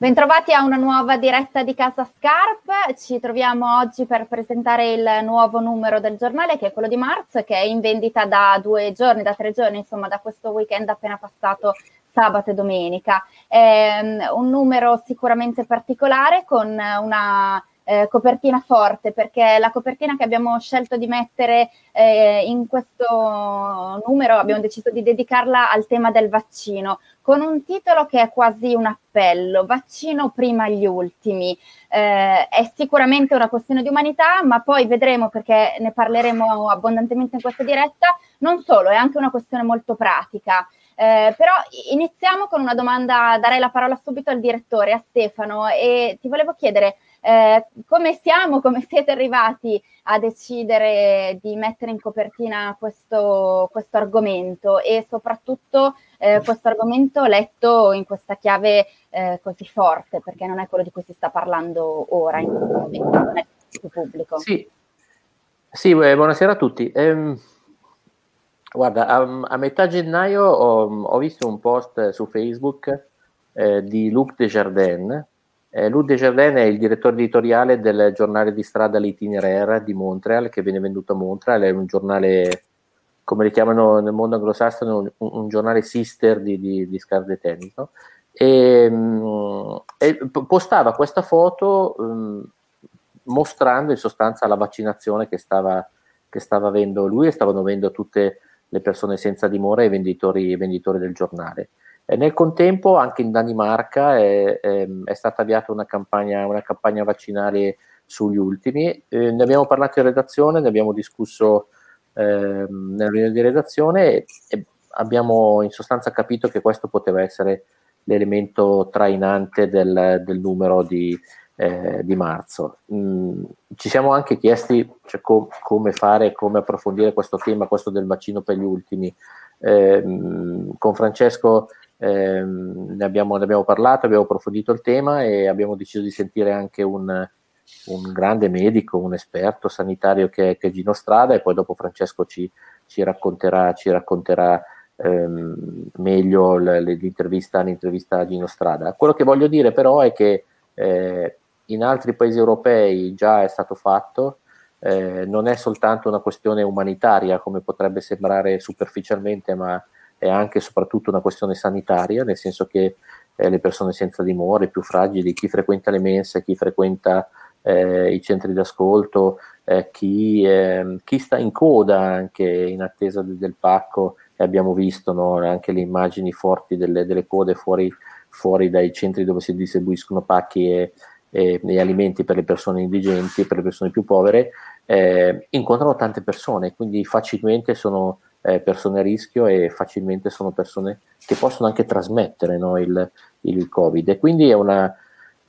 Bentrovati a una nuova diretta di Casa Scarp. Ci troviamo oggi per presentare il nuovo numero del giornale, che è quello di marzo, che è in vendita da due giorni, da tre giorni, insomma, da questo weekend appena passato sabato e domenica. È um, un numero sicuramente particolare con una eh, copertina forte perché la copertina che abbiamo scelto di mettere eh, in questo numero abbiamo deciso di dedicarla al tema del vaccino con un titolo che è quasi un appello, vaccino prima gli ultimi. Eh, è sicuramente una questione di umanità, ma poi vedremo perché ne parleremo abbondantemente in questa diretta, non solo, è anche una questione molto pratica. Eh, però iniziamo con una domanda, darei la parola subito al direttore, a Stefano, e ti volevo chiedere eh, come siamo, come siete arrivati a decidere di mettere in copertina questo, questo argomento e soprattutto eh, questo argomento letto in questa chiave eh, così forte, perché non è quello di cui si sta parlando ora in questo momento, non è più pubblico. Sì, sì eh, buonasera a tutti. Ehm, guarda, a, a, metà gennaio ho, ho, visto un post su Facebook eh, di Luc Desjardins, eh, Lou Desjardins è il direttore editoriale del giornale di strada L'Itinéraire di Montreal, che viene venduto a Montreal, è un giornale, come li chiamano nel mondo anglosassone, un, un giornale sister di, di, di Scarlet Tennis. E, mh, e, postava questa foto mh, mostrando in sostanza la vaccinazione che stava, che stava avendo lui e stavano avendo tutte le persone senza dimora e i venditori, i venditori del giornale. E nel contempo anche in Danimarca è, è, è stata avviata una campagna, una campagna, vaccinale sugli ultimi. Eh, ne abbiamo parlato in redazione, ne abbiamo discusso eh, nella riunione di redazione e, e, abbiamo in sostanza capito che questo poteva essere l'elemento trainante del, del numero di, eh, di marzo. Mm, ci siamo anche chiesti cioè, com- come fare, come approfondire questo tema, questo del vaccino per gli ultimi. Eh, con Francesco eh, ne, abbiamo, ne, abbiamo, parlato, abbiamo approfondito il tema e abbiamo deciso di sentire anche un, un grande medico, un esperto sanitario che, che, è Gino Strada e poi dopo Francesco ci, ci racconterà, ci racconterà ehm, meglio l'intervista, l'intervista a Gino Strada. Quello che voglio dire però è che eh, in altri paesi europei già è stato fatto, eh, non è soltanto una questione umanitaria come potrebbe sembrare superficialmente, ma è anche e soprattutto una questione sanitaria, nel senso che eh, le persone senza dimora, i più fragili, chi frequenta le mense, chi frequenta eh, i centri d'ascolto, eh, chi, ehm, chi, sta in coda anche in attesa de- del pacco, e abbiamo visto no, anche le immagini forti delle, delle code fuori, fuori, dai centri dove si distribuiscono pacchi e, e, e, alimenti per le persone indigenti, per le persone più povere, eh, incontrano tante persone, quindi facilmente sono eh, persone a rischio e facilmente sono persone che possono anche trasmettere no, il, il, Covid. E quindi è una,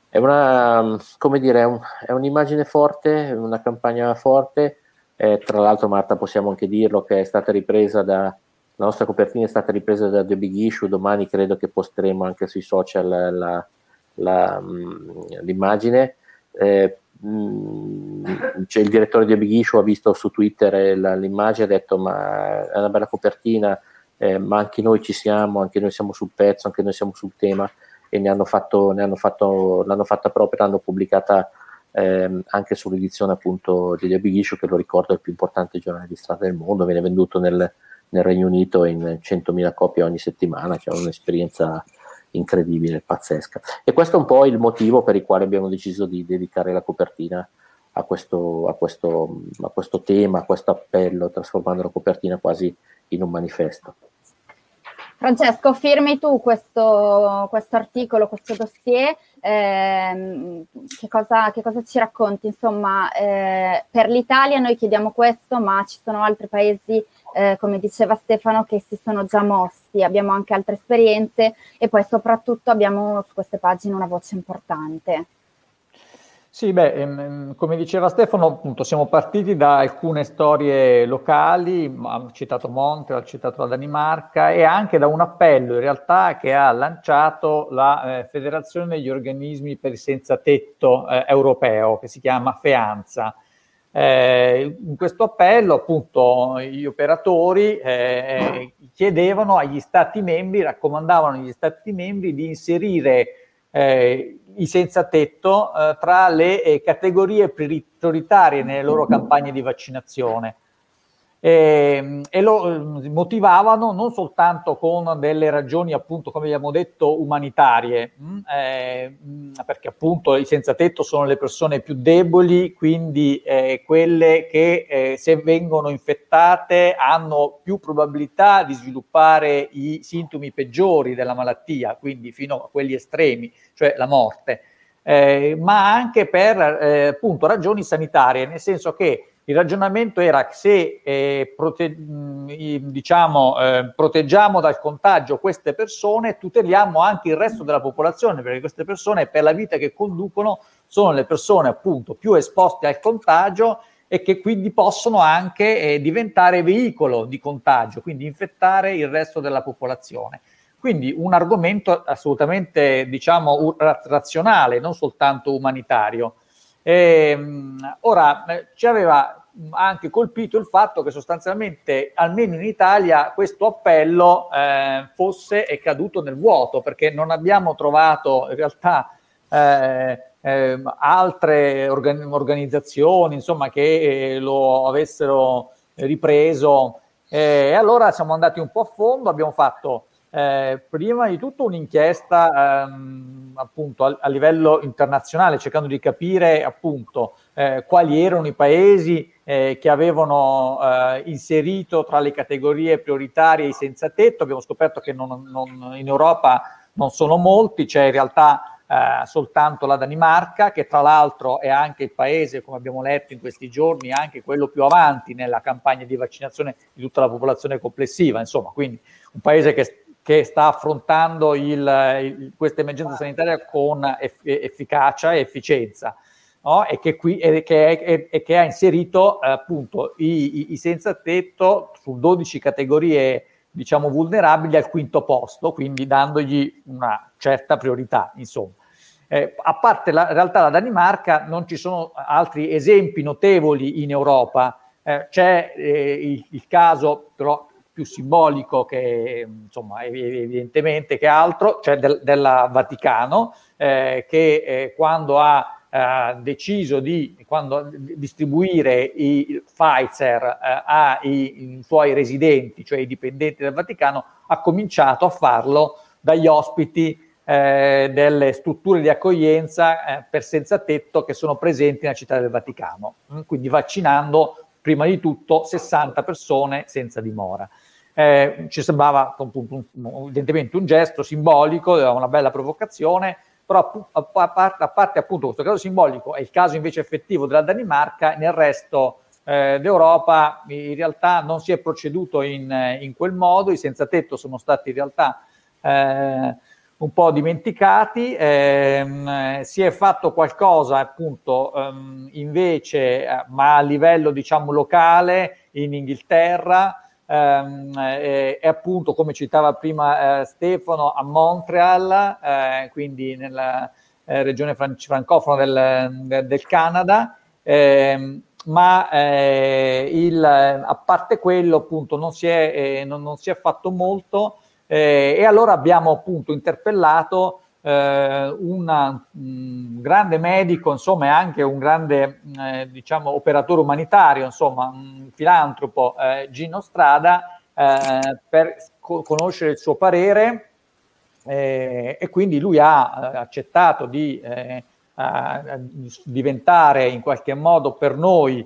è una come dire, è, un, è un'immagine forte, una campagna forte. Eh, tra l'altro, Marta, possiamo anche dirlo che è stata ripresa da la nostra copertina è stata ripresa da The Big Issue. Domani credo che posteremo anche sui social la, la, mm, l'immagine. Eh, Mm, cioè il direttore di Big ha visto su Twitter la, l'immagine e ha detto ma è una bella copertina eh, ma anche noi ci siamo, anche noi siamo sul pezzo, anche noi siamo sul tema e ne hanno fatto, ne hanno fatto l'hanno fatta proprio, l'hanno pubblicata ehm, anche sull'edizione appunto di The che lo ricordo è il più importante giornale di strada del mondo, viene venduto nel, nel Regno Unito in 100.000 copie ogni settimana, cioè un'esperienza incredibile, pazzesca. E questo è un po' il motivo per il quale abbiamo deciso di dedicare la copertina a questo, a questo, a questo tema, a questo appello, trasformando la copertina quasi in un manifesto. Francesco, firmi tu questo, questo articolo, questo dossier, eh, che, cosa, che, cosa, ci racconti? Insomma, eh, per l'Italia noi chiediamo questo, ma ci sono altri paesi eh, come diceva Stefano, che si sono già mossi, abbiamo anche altre esperienze e poi soprattutto abbiamo su queste pagine una voce importante. Sì, beh, ehm, come diceva Stefano, appunto, siamo partiti da alcune storie locali, ha citato Montreal, ha citato la Danimarca e anche da un appello in realtà che ha lanciato la eh, Federazione degli organismi per il senza tetto eh, europeo, che si chiama FEANZA. Eh, in questo appello, appunto, gli operatori eh, chiedevano agli Stati membri, raccomandavano agli Stati membri di inserire eh, i senza tetto eh, tra le eh, categorie prioritarie nelle loro campagne di vaccinazione e, ehm, e lo eh, motivavano non soltanto con delle ragioni appunto come abbiamo detto umanitarie mh, mm, eh, perché appunto i senza tetto sono le persone più deboli quindi eh, quelle che eh, se vengono infettate hanno più probabilità di sviluppare i sintomi peggiori della malattia quindi fino a quelli estremi cioè la morte. Eh, ma anche per eh, appunto ragioni sanitarie nel senso che il ragionamento era che se eh, prote- diciamo, eh, proteggiamo dal contagio queste persone, tuteliamo anche il resto della popolazione, perché queste persone per la vita che conducono sono le persone appunto più esposte al contagio e che quindi possono anche eh, diventare veicolo di contagio, quindi infettare il resto della popolazione. Quindi un argomento assolutamente, diciamo, razionale, non soltanto umanitario. E, ehm, ora, eh, ci aveva anche colpito il fatto che sostanzialmente, almeno in Italia, questo appello eh, fosse è caduto nel vuoto, perché non abbiamo trovato in realtà eh, eh, altre organ- organizzazioni insomma, che eh, lo avessero ripreso. E allora siamo andati un po' a fondo, abbiamo fatto eh, prima di tutto un'inchiesta ehm, appunto a, a, livello internazionale, cercando di capire appunto eh, quali erano i paesi eh, che avevano eh, inserito tra le categorie prioritarie i senza tetto. Abbiamo scoperto che non, non, in Europa non sono molti, c'è in realtà eh, soltanto la Danimarca, che tra l'altro è anche il paese, come abbiamo letto in questi giorni, anche quello più avanti nella campagna di vaccinazione di tutta la popolazione complessiva. Insomma, quindi un paese che che sta affrontando questa emergenza sanitaria con eff- efficacia e efficienza. No? E, che qui, e, che è, e, che ha inserito eh, appunto i, i, i, senza tetto su 12 categorie diciamo vulnerabili al quinto posto, quindi dandogli una certa priorità, insomma. Eh, a parte la, in realtà la Danimarca, non ci sono altri esempi notevoli in Europa. Eh, c'è eh, il, il, caso, però più simbolico che insomma evidentemente che altro, cioè del, del Vaticano, eh, che eh, quando ha eh, deciso di quando, distribuire i Pfizer eh, ai suoi residenti, cioè i dipendenti del Vaticano, ha cominciato a farlo dagli ospiti eh, delle strutture di accoglienza eh, per senza tetto che sono presenti nella città del Vaticano, quindi vaccinando prima di tutto 60 persone senza dimora. Eh, ci sembrava evidentemente un gesto simbolico, una bella provocazione, però a, parte, appunto questo caso simbolico e il caso invece effettivo della Danimarca, nel resto eh, d'Europa in realtà non si è proceduto in, in, quel modo, i senza tetto sono stati in realtà eh, un po' dimenticati, ehm, si è fatto qualcosa appunto ehm, invece, eh, ma a livello diciamo locale in Inghilterra, ehm, e, e, appunto come citava prima eh, Stefano a Montreal, eh, quindi nella eh, regione fran- francofona del, del Canada, ehm, ma eh, il, a parte quello appunto non si è, eh, non, non si è fatto molto eh, e allora abbiamo appunto interpellato eh, un mm, grande medico, insomma, e anche un grande, eh, diciamo, operatore umanitario, insomma, un filantropo, eh, Gino Strada, eh, per co- conoscere il suo parere eh, e quindi lui ha eh, accettato di diventare in qualche modo per noi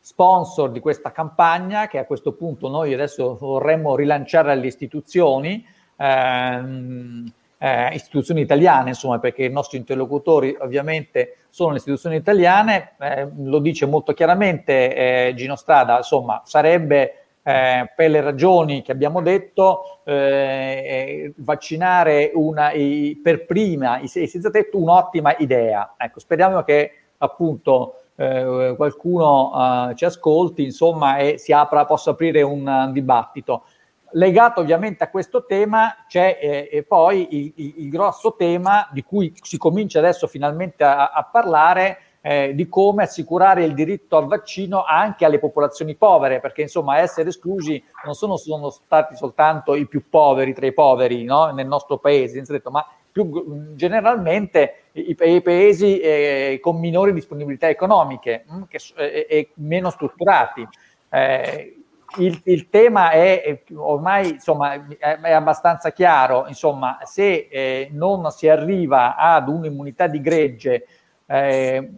sponsor di questa campagna che a questo punto noi adesso vorremmo rilanciare alle istituzioni. Ehm, eh, istituzioni italiane, insomma, perché i nostri interlocutori ovviamente sono le istituzioni italiane, eh, lo dice molto chiaramente eh, Gino Strada, insomma, sarebbe eh, per le ragioni che abbiamo detto eh, eh, vaccinare una, i, per prima i, i senza tetto un'ottima idea. Ecco, speriamo che appunto qualcuno ci ascolti, insomma, e si apra, possa aprire un, un dibattito. Legato ovviamente a questo tema c'è eh, poi il, il, il, grosso tema di cui si comincia adesso finalmente a, a parlare eh, di come assicurare il diritto al vaccino anche alle popolazioni povere, perché insomma essere esclusi non sono, sono stati soltanto i più poveri tra i poveri no? nel nostro paese, detto, ma più generalmente i, i paesi eh, con minori disponibilità economiche mh, mm, che, eh, e meno strutturati. Eh, il, il, tema è ormai insomma, è, abbastanza chiaro, insomma, se eh, non si arriva ad un'immunità di gregge, eh,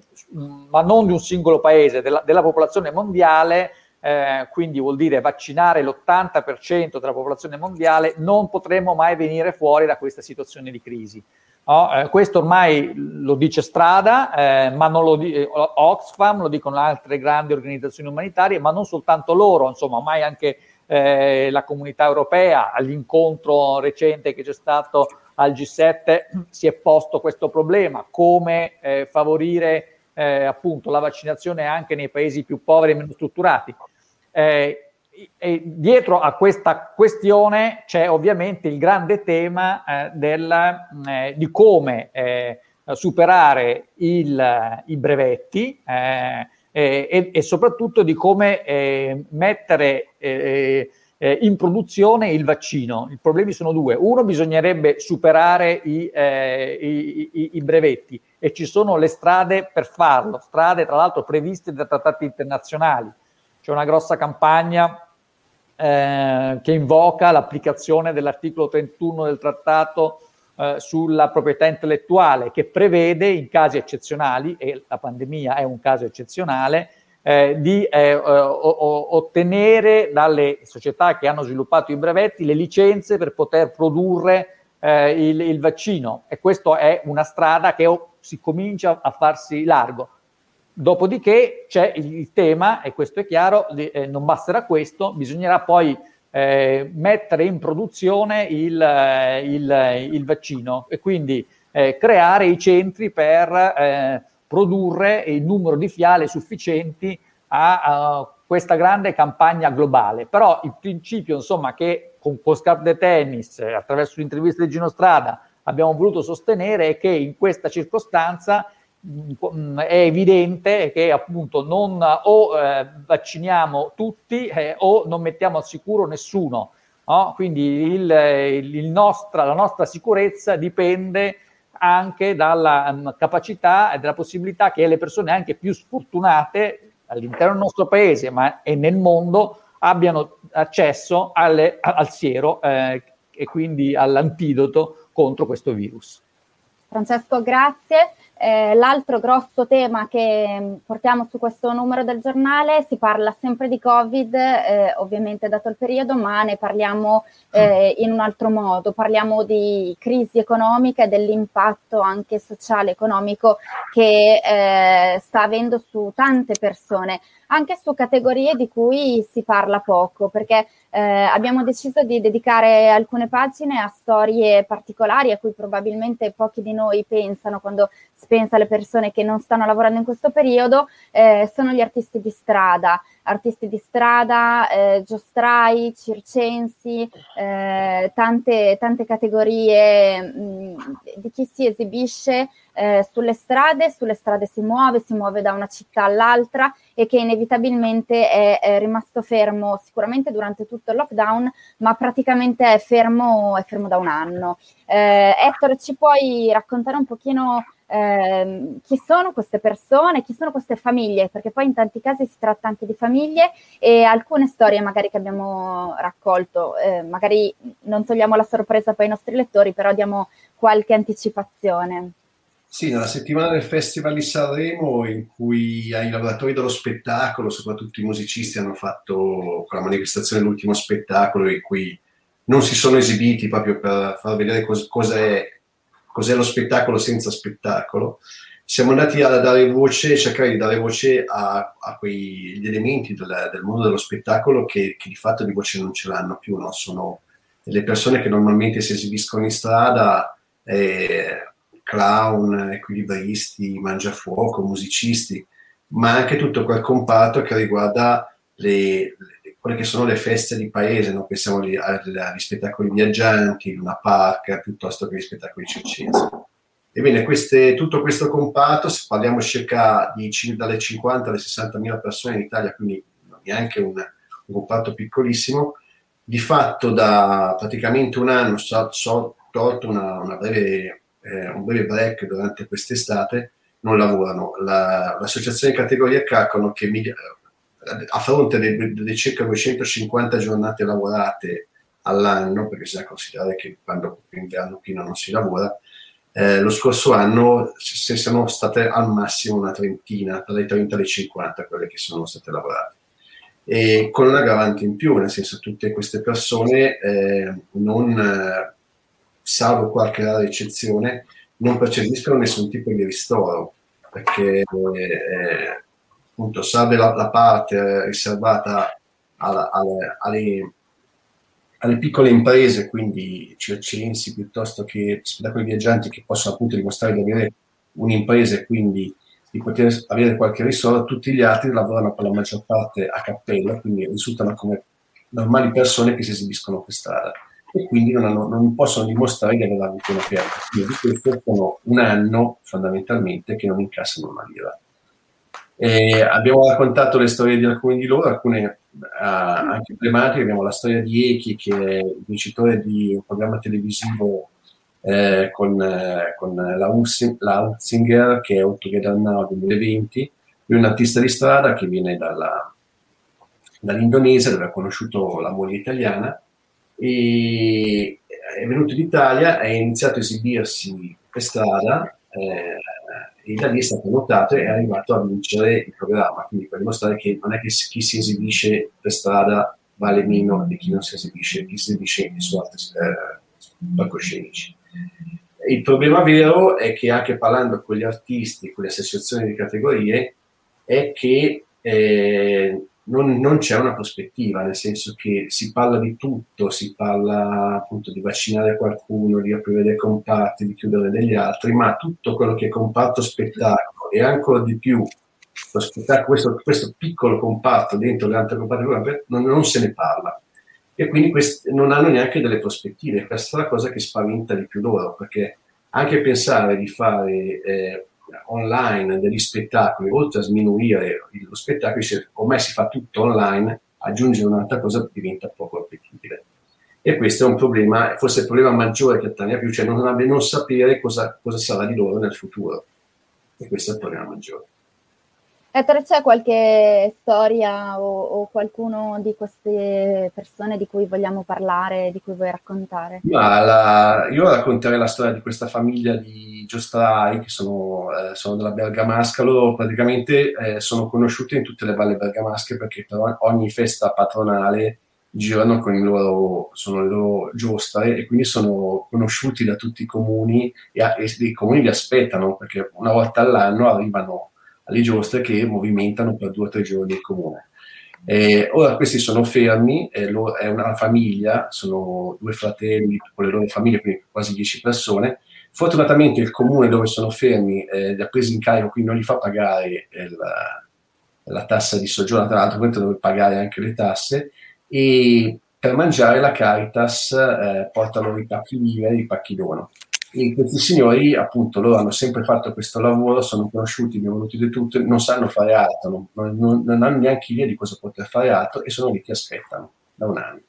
ma non di un singolo paese, della, della popolazione mondiale, eh, quindi vuol dire vaccinare l'80% della popolazione mondiale, non potremo mai venire fuori da questa situazione di crisi. No, eh, questo ormai lo dice Strada, eh, ma non lo dice Oxfam, lo dicono altre grandi organizzazioni umanitarie, ma non soltanto loro, insomma, ormai anche eh, la comunità europea, all'incontro recente che c'è stato al G7, si è posto questo problema, come eh, favorire eh, appunto la vaccinazione anche nei paesi più poveri e meno strutturati. Eh, dietro a questa questione c'è ovviamente il grande tema eh, del, eh, di come eh, superare il, i brevetti eh, e, e, soprattutto di come eh, mettere eh, in produzione il vaccino. I problemi sono due. Uno, bisognerebbe superare i, i, i, i brevetti e ci sono le strade per farlo, strade tra l'altro previste da trattati internazionali c'è una grossa campagna eh, che invoca l'applicazione dell'articolo 31 del trattato eh, sulla proprietà intellettuale, che prevede in casi eccezionali, e la pandemia è un caso eccezionale, eh, di eh, o- ottenere dalle società che hanno sviluppato i brevetti le licenze per poter produrre eh, il, il, vaccino. E questa è una strada che si comincia a farsi largo. Dopodiché c'è il tema, e questo è chiaro, eh, non basterà questo, bisognerà poi eh, mettere in produzione il, eh, il, il vaccino e quindi eh, creare i centri per eh, produrre il numero di fiale sufficienti a, a, questa grande campagna globale. Però il principio, insomma, che con, con Scarp de Tennis, attraverso l'intervista di Gino Strada, abbiamo voluto sostenere è che in questa circostanza è evidente che appunto non o eh, vacciniamo tutti eh, o non mettiamo al sicuro nessuno. No? Quindi il, il nostra, la nostra sicurezza dipende anche dalla um, capacità e dalla possibilità che le persone anche più sfortunate all'interno del nostro paese ma e nel mondo abbiano accesso alle, al siero eh, e quindi all'antidoto contro questo virus. Francesco, grazie. Eh, l'altro grosso tema che mm, portiamo su questo numero del giornale si parla sempre di Covid, eh, ovviamente dato il periodo, ma ne parliamo eh, in un altro modo. Parliamo di crisi economica e dell'impatto anche sociale economico che eh, sta avendo su tante persone anche su categorie di cui si parla poco, perché eh, abbiamo deciso di dedicare alcune pagine a storie particolari a cui probabilmente pochi di noi pensano quando pensa alle persone che non stanno lavorando in questo periodo, eh, sono gli artisti di strada artisti di strada, eh, giostrai, circensi, eh, tante, tante, categorie mh, di chi si esibisce eh, sulle strade, sulle strade si muove, si muove da una città all'altra e che inevitabilmente è, è rimasto fermo sicuramente durante tutto il lockdown, ma praticamente è fermo, è fermo da un anno. Eh, Ettore, ci puoi raccontare un pochino eh, chi sono queste persone, chi sono queste famiglie, perché poi in tanti casi si tratta anche di famiglie e alcune storie magari che abbiamo raccolto, eh, magari non togliamo la sorpresa poi ai nostri lettori, però diamo qualche anticipazione. Sì, nella settimana del Festival di Sanremo in cui i lavoratori dello spettacolo, soprattutto i musicisti, hanno fatto quella manifestazione l'ultimo spettacolo in cui non si sono esibiti proprio per far vedere cos- cos'è cos'è lo spettacolo senza spettacolo, siamo andati a dare voce, cercare di dare voce a, a quegli elementi del, del, mondo dello spettacolo che, che, di fatto di voce non ce l'hanno più, no? sono le persone che normalmente si esibiscono in strada, eh, clown, equilibristi, mangiafuoco, musicisti, ma anche tutto quel comparto che riguarda le, quelle che sono le feste di paese, no? pensiamo agli, agli spettacoli viaggianti, Luna Park, piuttosto che agli spettacoli circensi. Ebbene, queste, tutto questo comparto, se parliamo circa di, dalle 50 alle 60 mila persone in Italia, quindi neanche un, un comparto piccolissimo, di fatto da praticamente un anno so, so, tolto una, una, breve eh, un breve break durante quest'estate, non lavorano. La, l'associazione categoria calcolano che a fronte delle circa 250 giornate lavorate all'anno, perché bisogna considerare che quando inverno pieno non si lavora, eh, lo scorso anno se sono state al massimo una trentina, tra le 30 e le 50 quelle che sono state lavorate. E con un aggravante in più, nel senso tutte queste persone eh, non, salvo qualche rara eccezione, non percepiscono nessun tipo di ristoro, perché eh, appunto salve la, la parte riservata alla, alle, alle alle piccole imprese, quindi circensi piuttosto che spettacoli viaggianti che possono appunto dimostrare di avere un'impresa e quindi di poter avere qualche risorsa, tutti gli altri lavorano per la maggior parte a cappella, quindi risultano come normali persone che si esibiscono per strada e quindi non, hanno, non possono dimostrare di aver avuto una perdita. Quindi di questo sono un anno fondamentalmente che non incassano una lira. E abbiamo raccontato le storie di alcuni di loro, alcune uh, anche emblematiche. Abbiamo la storia di Eki, che è il vincitore di un programma televisivo eh, con, eh, con, la, Ursing, la Utzinger, che è All Together Now 2020. Lui è un artista di strada che viene dalla, dall'Indonesia, dove ha conosciuto la moglie italiana, e è venuto in Italia, ha iniziato a esibirsi per strada. E da lì è stato notato e è arrivato a vincere il programma, quindi per dimostrare che non è che chi si esibisce per strada vale meno di chi non si esibisce, chi si esibisce su altri eh, palcoscenici. Il problema vero è che anche parlando con gli artisti, con le associazioni di categorie, è che eh, non, non, c'è una prospettiva, nel senso che si parla di tutto, si parla appunto di vaccinare qualcuno, di aprire dei comparti, di chiudere degli altri, ma tutto quello che è comparto spettacolo e ancora di più questo, questo, piccolo comparto dentro l'altro comparto non, non se ne parla e quindi questi non hanno neanche delle prospettive. Questa è la cosa che spaventa di più loro, perché anche pensare di fare eh, online degli spettacoli, oltre a sminuire lo spettacolo, ormai si fa tutto online, aggiungere un'altra cosa diventa poco appetibile. E questo è un problema, forse il problema maggiore che attaglia più, cioè non, non sapere cosa, cosa sarà di loro nel futuro. E questo è il problema maggiore. Ettore, c'è qualche storia o, o, qualcuno di queste persone di cui vogliamo parlare, di cui vuoi raccontare? La, io racconterei la storia di questa famiglia di giostrai che sono, eh, sono della Bergamasca. Loro praticamente eh, sono conosciuti in tutte le valle bergamasche perché per ogni festa patronale girano con i loro, sono le loro giostre e quindi sono conosciuti da tutti i comuni e, e i comuni li aspettano perché una volta all'anno arrivano alle giostre che movimentano per due o tre giorni il comune. Eh, ora questi sono fermi, eh, lo, è una famiglia, sono due fratelli con le loro famiglie, quindi quasi dieci persone. Fortunatamente il comune dove sono fermi eh, li ha presi in carico, quindi non gli fa pagare eh, la, la tassa di soggiorno, tra l'altro deve pagare anche le tasse e per mangiare la Caritas eh, porta loro i pacchi viveri, i pacchi dono. E questi signori, appunto, loro hanno sempre fatto questo lavoro, sono conosciuti, abbiamo voluto di tutto, non sanno fare altro, non, non, non, hanno neanche idea di cosa poter fare altro e sono lì che aspettano da un anno.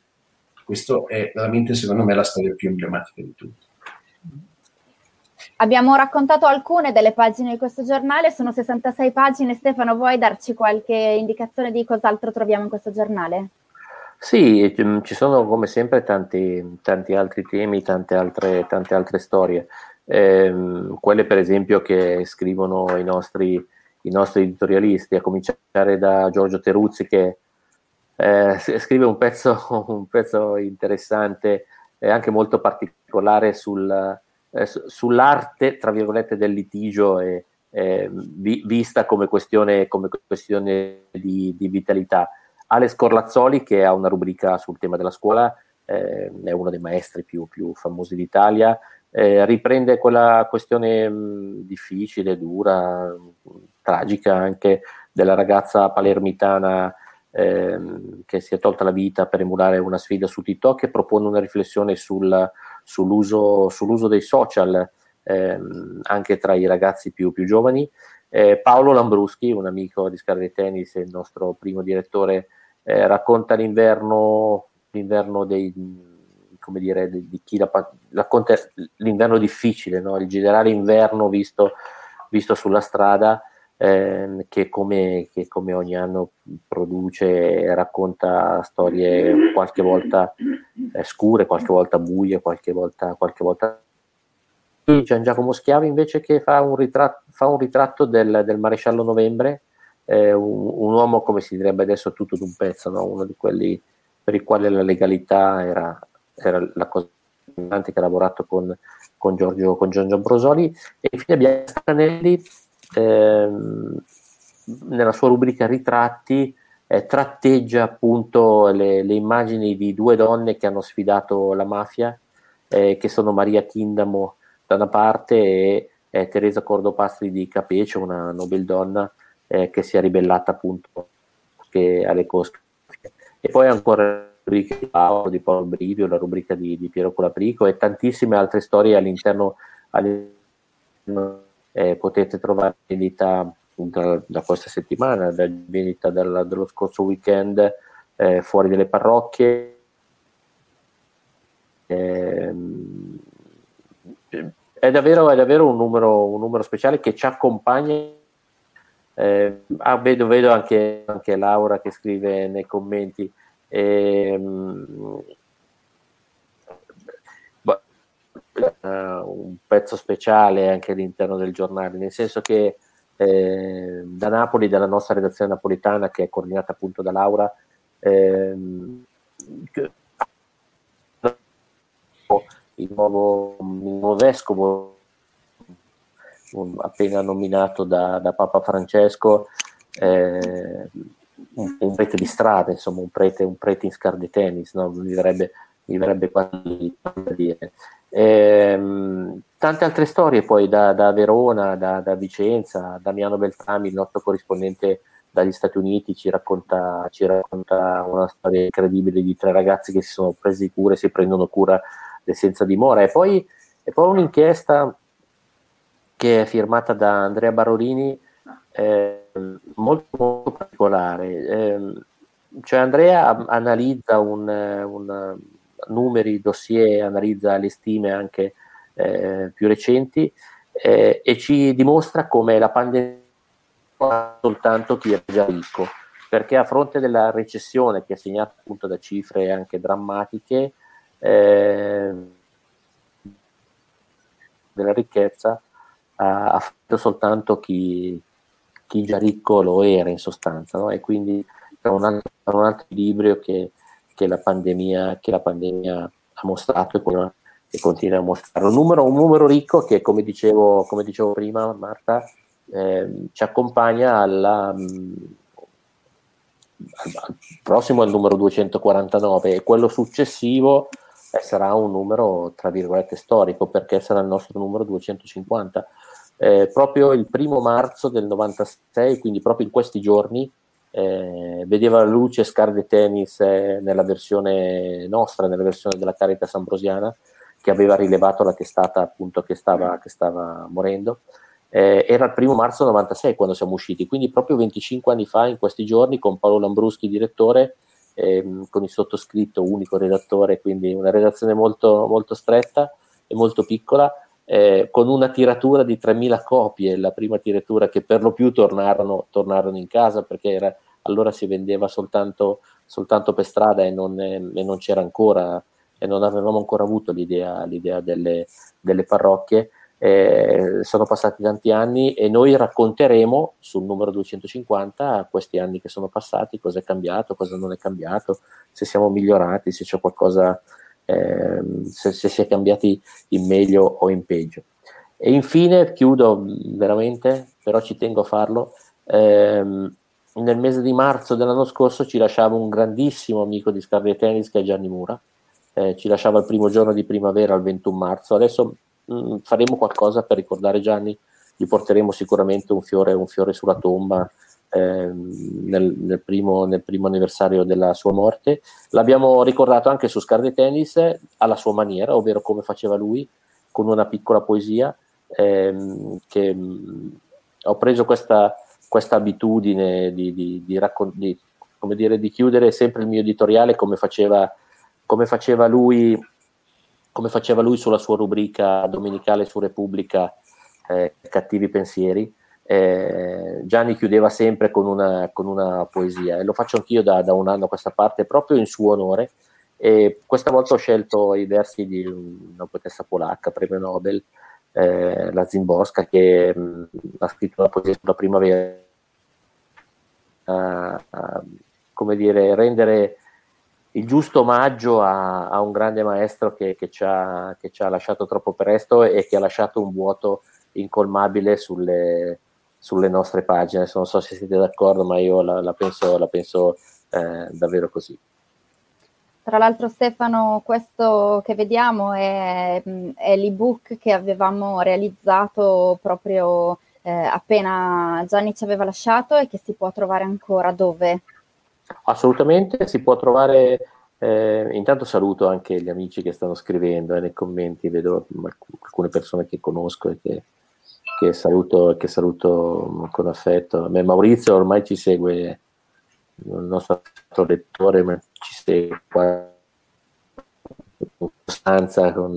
Questo è veramente, secondo me, la storia più emblematica di tutti. Abbiamo raccontato alcune delle pagine di questo giornale, sono 66 pagine. Stefano, vuoi darci qualche indicazione di cos'altro troviamo in questo giornale? Sì, mm, ci sono come sempre tanti, tanti altri temi, tante altre, tante altre storie. Eh, quelle per esempio che scrivono i nostri, i nostri, editorialisti, a cominciare da Giorgio Teruzzi che eh, scrive un pezzo, un pezzo interessante e anche molto particolare sul, eh, sull'arte, tra virgolette, del litigio e, vi, vista come questione, come questione di, di vitalità. Ale Scorlazzoli, che ha una rubrica sul tema della scuola, eh, è uno dei maestri più, più famosi d'Italia, eh, riprende quella questione mh, difficile, dura, tragica anche della ragazza palermitana eh, che si è tolta la vita per emulare una sfida su TikTok e propone una riflessione sul, sull'uso, sull'uso, dei social ehm, anche tra i ragazzi più, più giovani. Eh, Paolo Lambruschi, un amico di Scarlet Tennis, il nostro primo direttore eh, racconta l'inverno, l'inverno dei come dire, di, di chi la, racconta l'inverno difficile, no? il generale inverno visto, visto sulla strada, eh, che, come, che, come, ogni anno produce e racconta storie qualche volta eh, scure, qualche volta buie, qualche volta, qualche volta Gian Giacomo Schiavi invece che fa un ritratto, fa un ritratto del, del maresciallo Novembre, eh, un, un, uomo come si direbbe adesso tutto d'un pezzo, no? uno di quelli per i quali la legalità era, era la cosa importante che ha lavorato con, con, Giorgio, con Giorgio Brosoli e infine abbiamo Stanelli ehm, nella sua rubrica ritratti eh, tratteggia appunto le, le, immagini di due donne che hanno sfidato la mafia eh, che sono Maria Kindamo da una parte e eh, Teresa Cordopastri di Capece, una nobildonna eh, che si è ribellata appunto alle cosche. E poi ancora la rubrica di Paolo, di Paolo Brivio, la rubrica di, di Piero Colaprico e tantissime altre storie all'interno, all'interno eh, potete trovare vendita da, da, questa settimana, da vendita dal, dello scorso weekend eh, fuori dalle parrocchie. Eh, è davvero, è davvero un, numero, un, numero, speciale che ci accompagna. Eh, ah, vedo, vedo anche, anche, Laura che scrive nei commenti. Eh, uh, un pezzo speciale anche all'interno del giornale, nel senso che eh, da Napoli, dalla nostra redazione napolitana, che è coordinata appunto da Laura, ehm, il nuovo, il nuovo vescovo appena nominato da, da Papa Francesco, eh, un, un, prete di strada, insomma, un prete, un prete in scar di tennis, no? mi, verrebbe, mi verrebbe quasi da dire. Eh, tante altre storie poi da, da Verona, da, da, Vicenza, Damiano Beltrami, il nostro corrispondente dagli Stati Uniti, ci racconta, ci racconta una storia incredibile di tre ragazzi che si sono presi cura e si prendono cura senza dimora. E poi, e poi un'inchiesta che è firmata da Andrea Barolini eh, molto, molto, particolare. Eh, cioè Andrea analizza un, un, numeri, dossier, analizza le stime anche eh, più recenti eh, e ci dimostra come la pandemia soltanto chi è già ricco, perché a fronte della recessione che è segnata appunto da cifre anche drammatiche, eh, della ricchezza ha, ha fatto soltanto chi, chi, già ricco lo era in sostanza, no? e quindi è un altro, un altro equilibrio che, che, la pandemia, che la pandemia ha mostrato e, quello, e continua a mostrare. Un numero, un numero ricco che, come dicevo, come dicevo prima, Marta, eh, ci accompagna alla, mh, al, al prossimo il numero 249 e quello successivo sarà un numero, tra virgolette, storico, perché sarà il nostro numero 250. Eh, proprio il primo marzo del 96, quindi proprio in questi giorni, eh, vedeva la luce Scarde Tennis eh, nella versione nostra, nella versione della Caritas Ambrosiana, che aveva rilevato la testata appunto che stava, che stava morendo. Eh, era il primo marzo 96 quando siamo usciti, quindi proprio 25 anni fa, in questi giorni, con Paolo Lambruschi, direttore, ehm, con il sottoscritto, unico redattore, quindi una redazione molto, molto stretta e molto piccola, eh, con una tiratura di 3.000 copie, la prima tiratura che per lo più tornarono, tornarono in casa perché era, allora si vendeva soltanto, soltanto per strada e non, e non, c'era ancora, e non avevamo ancora avuto l'idea, l'idea delle, delle parrocchie eh, sono passati tanti anni e noi racconteremo sul numero 250 questi anni che sono passati, cosa è cambiato, cosa non è cambiato, se siamo migliorati, se c'è qualcosa, eh, se, se si è cambiati in meglio o in peggio. E infine, chiudo veramente, però ci tengo a farlo, ehm, nel mese di marzo dell'anno scorso ci lasciava un grandissimo amico di Scarlet Tennis che è Gianni Mura, eh, ci lasciava il primo giorno di primavera, il 21 marzo, adesso mh, mm, faremo qualcosa per ricordare Gianni, gli porteremo sicuramente un fiore, un fiore sulla tomba eh, nel, nel, primo, nel, primo, anniversario della sua morte. L'abbiamo ricordato anche su Scar de Tennis alla sua maniera, ovvero come faceva lui, con una piccola poesia, ehm, che mh, mm, ho preso questa, questa abitudine di, di, di, raccon- di, dire, di chiudere sempre il mio editoriale come faceva, come faceva lui come faceva lui sulla sua rubrica domenicale su Repubblica, eh, Cattivi pensieri, eh, Gianni chiudeva sempre con una, con una, poesia e lo faccio anch'io da, da, un anno a questa parte proprio in suo onore e questa volta ho scelto i versi di una poetessa polacca, premio Nobel, eh, la Zimborska, che mh, mm, ha scritto una poesia sulla primavera, uh, uh, come dire, rendere il giusto omaggio a, a un grande maestro che, che, ci ha, che, ci ha, lasciato troppo presto e che ha lasciato un vuoto incolmabile sulle, sulle nostre pagine. Non so se siete d'accordo, ma io la, la penso, la penso eh, davvero così. Tra l'altro Stefano, questo che vediamo è, è l'ebook che avevamo realizzato proprio eh, appena Gianni ci aveva lasciato e che si può trovare ancora dove? Assolutamente, si può trovare, eh, intanto saluto anche gli amici che stanno scrivendo eh, nei commenti, vedo alcune persone che conosco e che, che, saluto, che saluto con affetto. Beh, Maurizio ormai ci segue, il nostro lettore, ma ci segue qua con costanza con,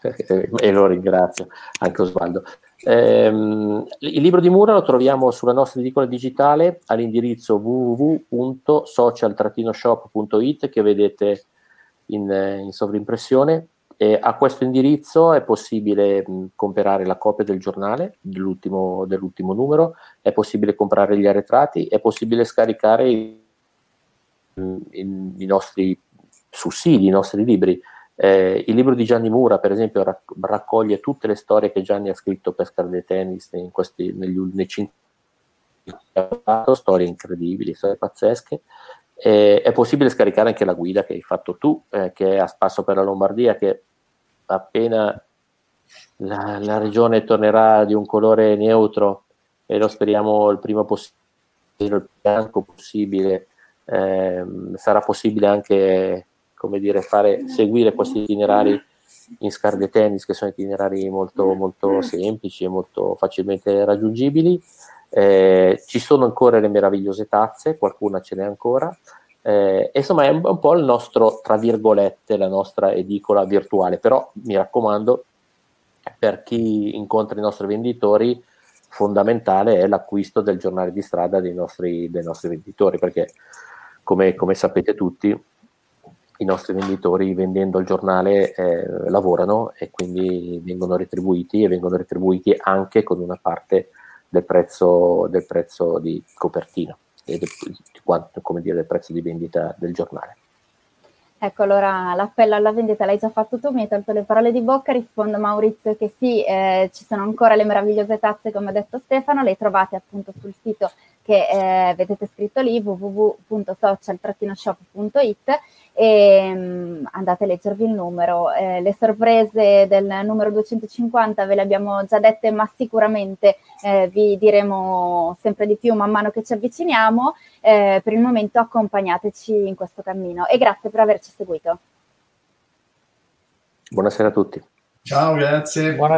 e lo ringrazio, anche Osvaldo. Ehm, il libro di Mura lo troviamo sulla nostra edicola digitale all'indirizzo www.social-shop.it che vedete in, in sovrimpressione. E a questo indirizzo è possibile mh, comprare la copia del giornale dell'ultimo, dell'ultimo, numero, è possibile comprare gli arretrati, è possibile scaricare i, i, i nostri sussidi, i nostri libri. Eh, il libro di Gianni Mura, per esempio, rac- raccoglie tutte le storie che Gianni ha scritto per Scarlet Tennis in questi, negli ultimi cinque storie incredibili, storie pazzesche. Eh, è possibile scaricare anche la guida che hai fatto tu, eh, che è a spasso per la Lombardia, che appena la, la, regione tornerà di un colore neutro e lo speriamo il prima possibile, il bianco possibile, ehm, sarà possibile anche come dire, fare, seguire questi itinerari in Scarde Tennis, che sono itinerari molto, molto semplici e molto facilmente raggiungibili. Eh, ci sono ancora le meravigliose tazze, qualcuna ce n'è ancora. Eh, insomma, è un, un, po' il nostro, tra virgolette, la nostra edicola virtuale, però mi raccomando, per chi incontra i nostri venditori, fondamentale è l'acquisto del giornale di strada dei nostri, dei nostri venditori, perché come, come sapete tutti, i nostri venditori vendendo il giornale eh, lavorano e quindi vengono retribuiti e vengono retribuiti anche con una parte del prezzo, del prezzo di copertina e del, quanto, come dire, del prezzo di vendita del giornale. Ecco, allora l'appello alla vendita l'hai già fatto tu, mi hai tolto le parole di bocca, rispondo Maurizio che sì, eh, ci sono ancora le meravigliose tazze come ha detto Stefano, le trovate appunto sul sito che eh, vedete scritto lì www.social-shop.it e um, andate a leggervi il numero. Eh, le sorprese del numero 250 ve le abbiamo già dette, ma sicuramente eh, vi diremo sempre di più man mano che ci avviciniamo. Eh, per il momento accompagnateci in questo cammino e grazie per averci seguito. Buonasera a tutti. Ciao, grazie. Buona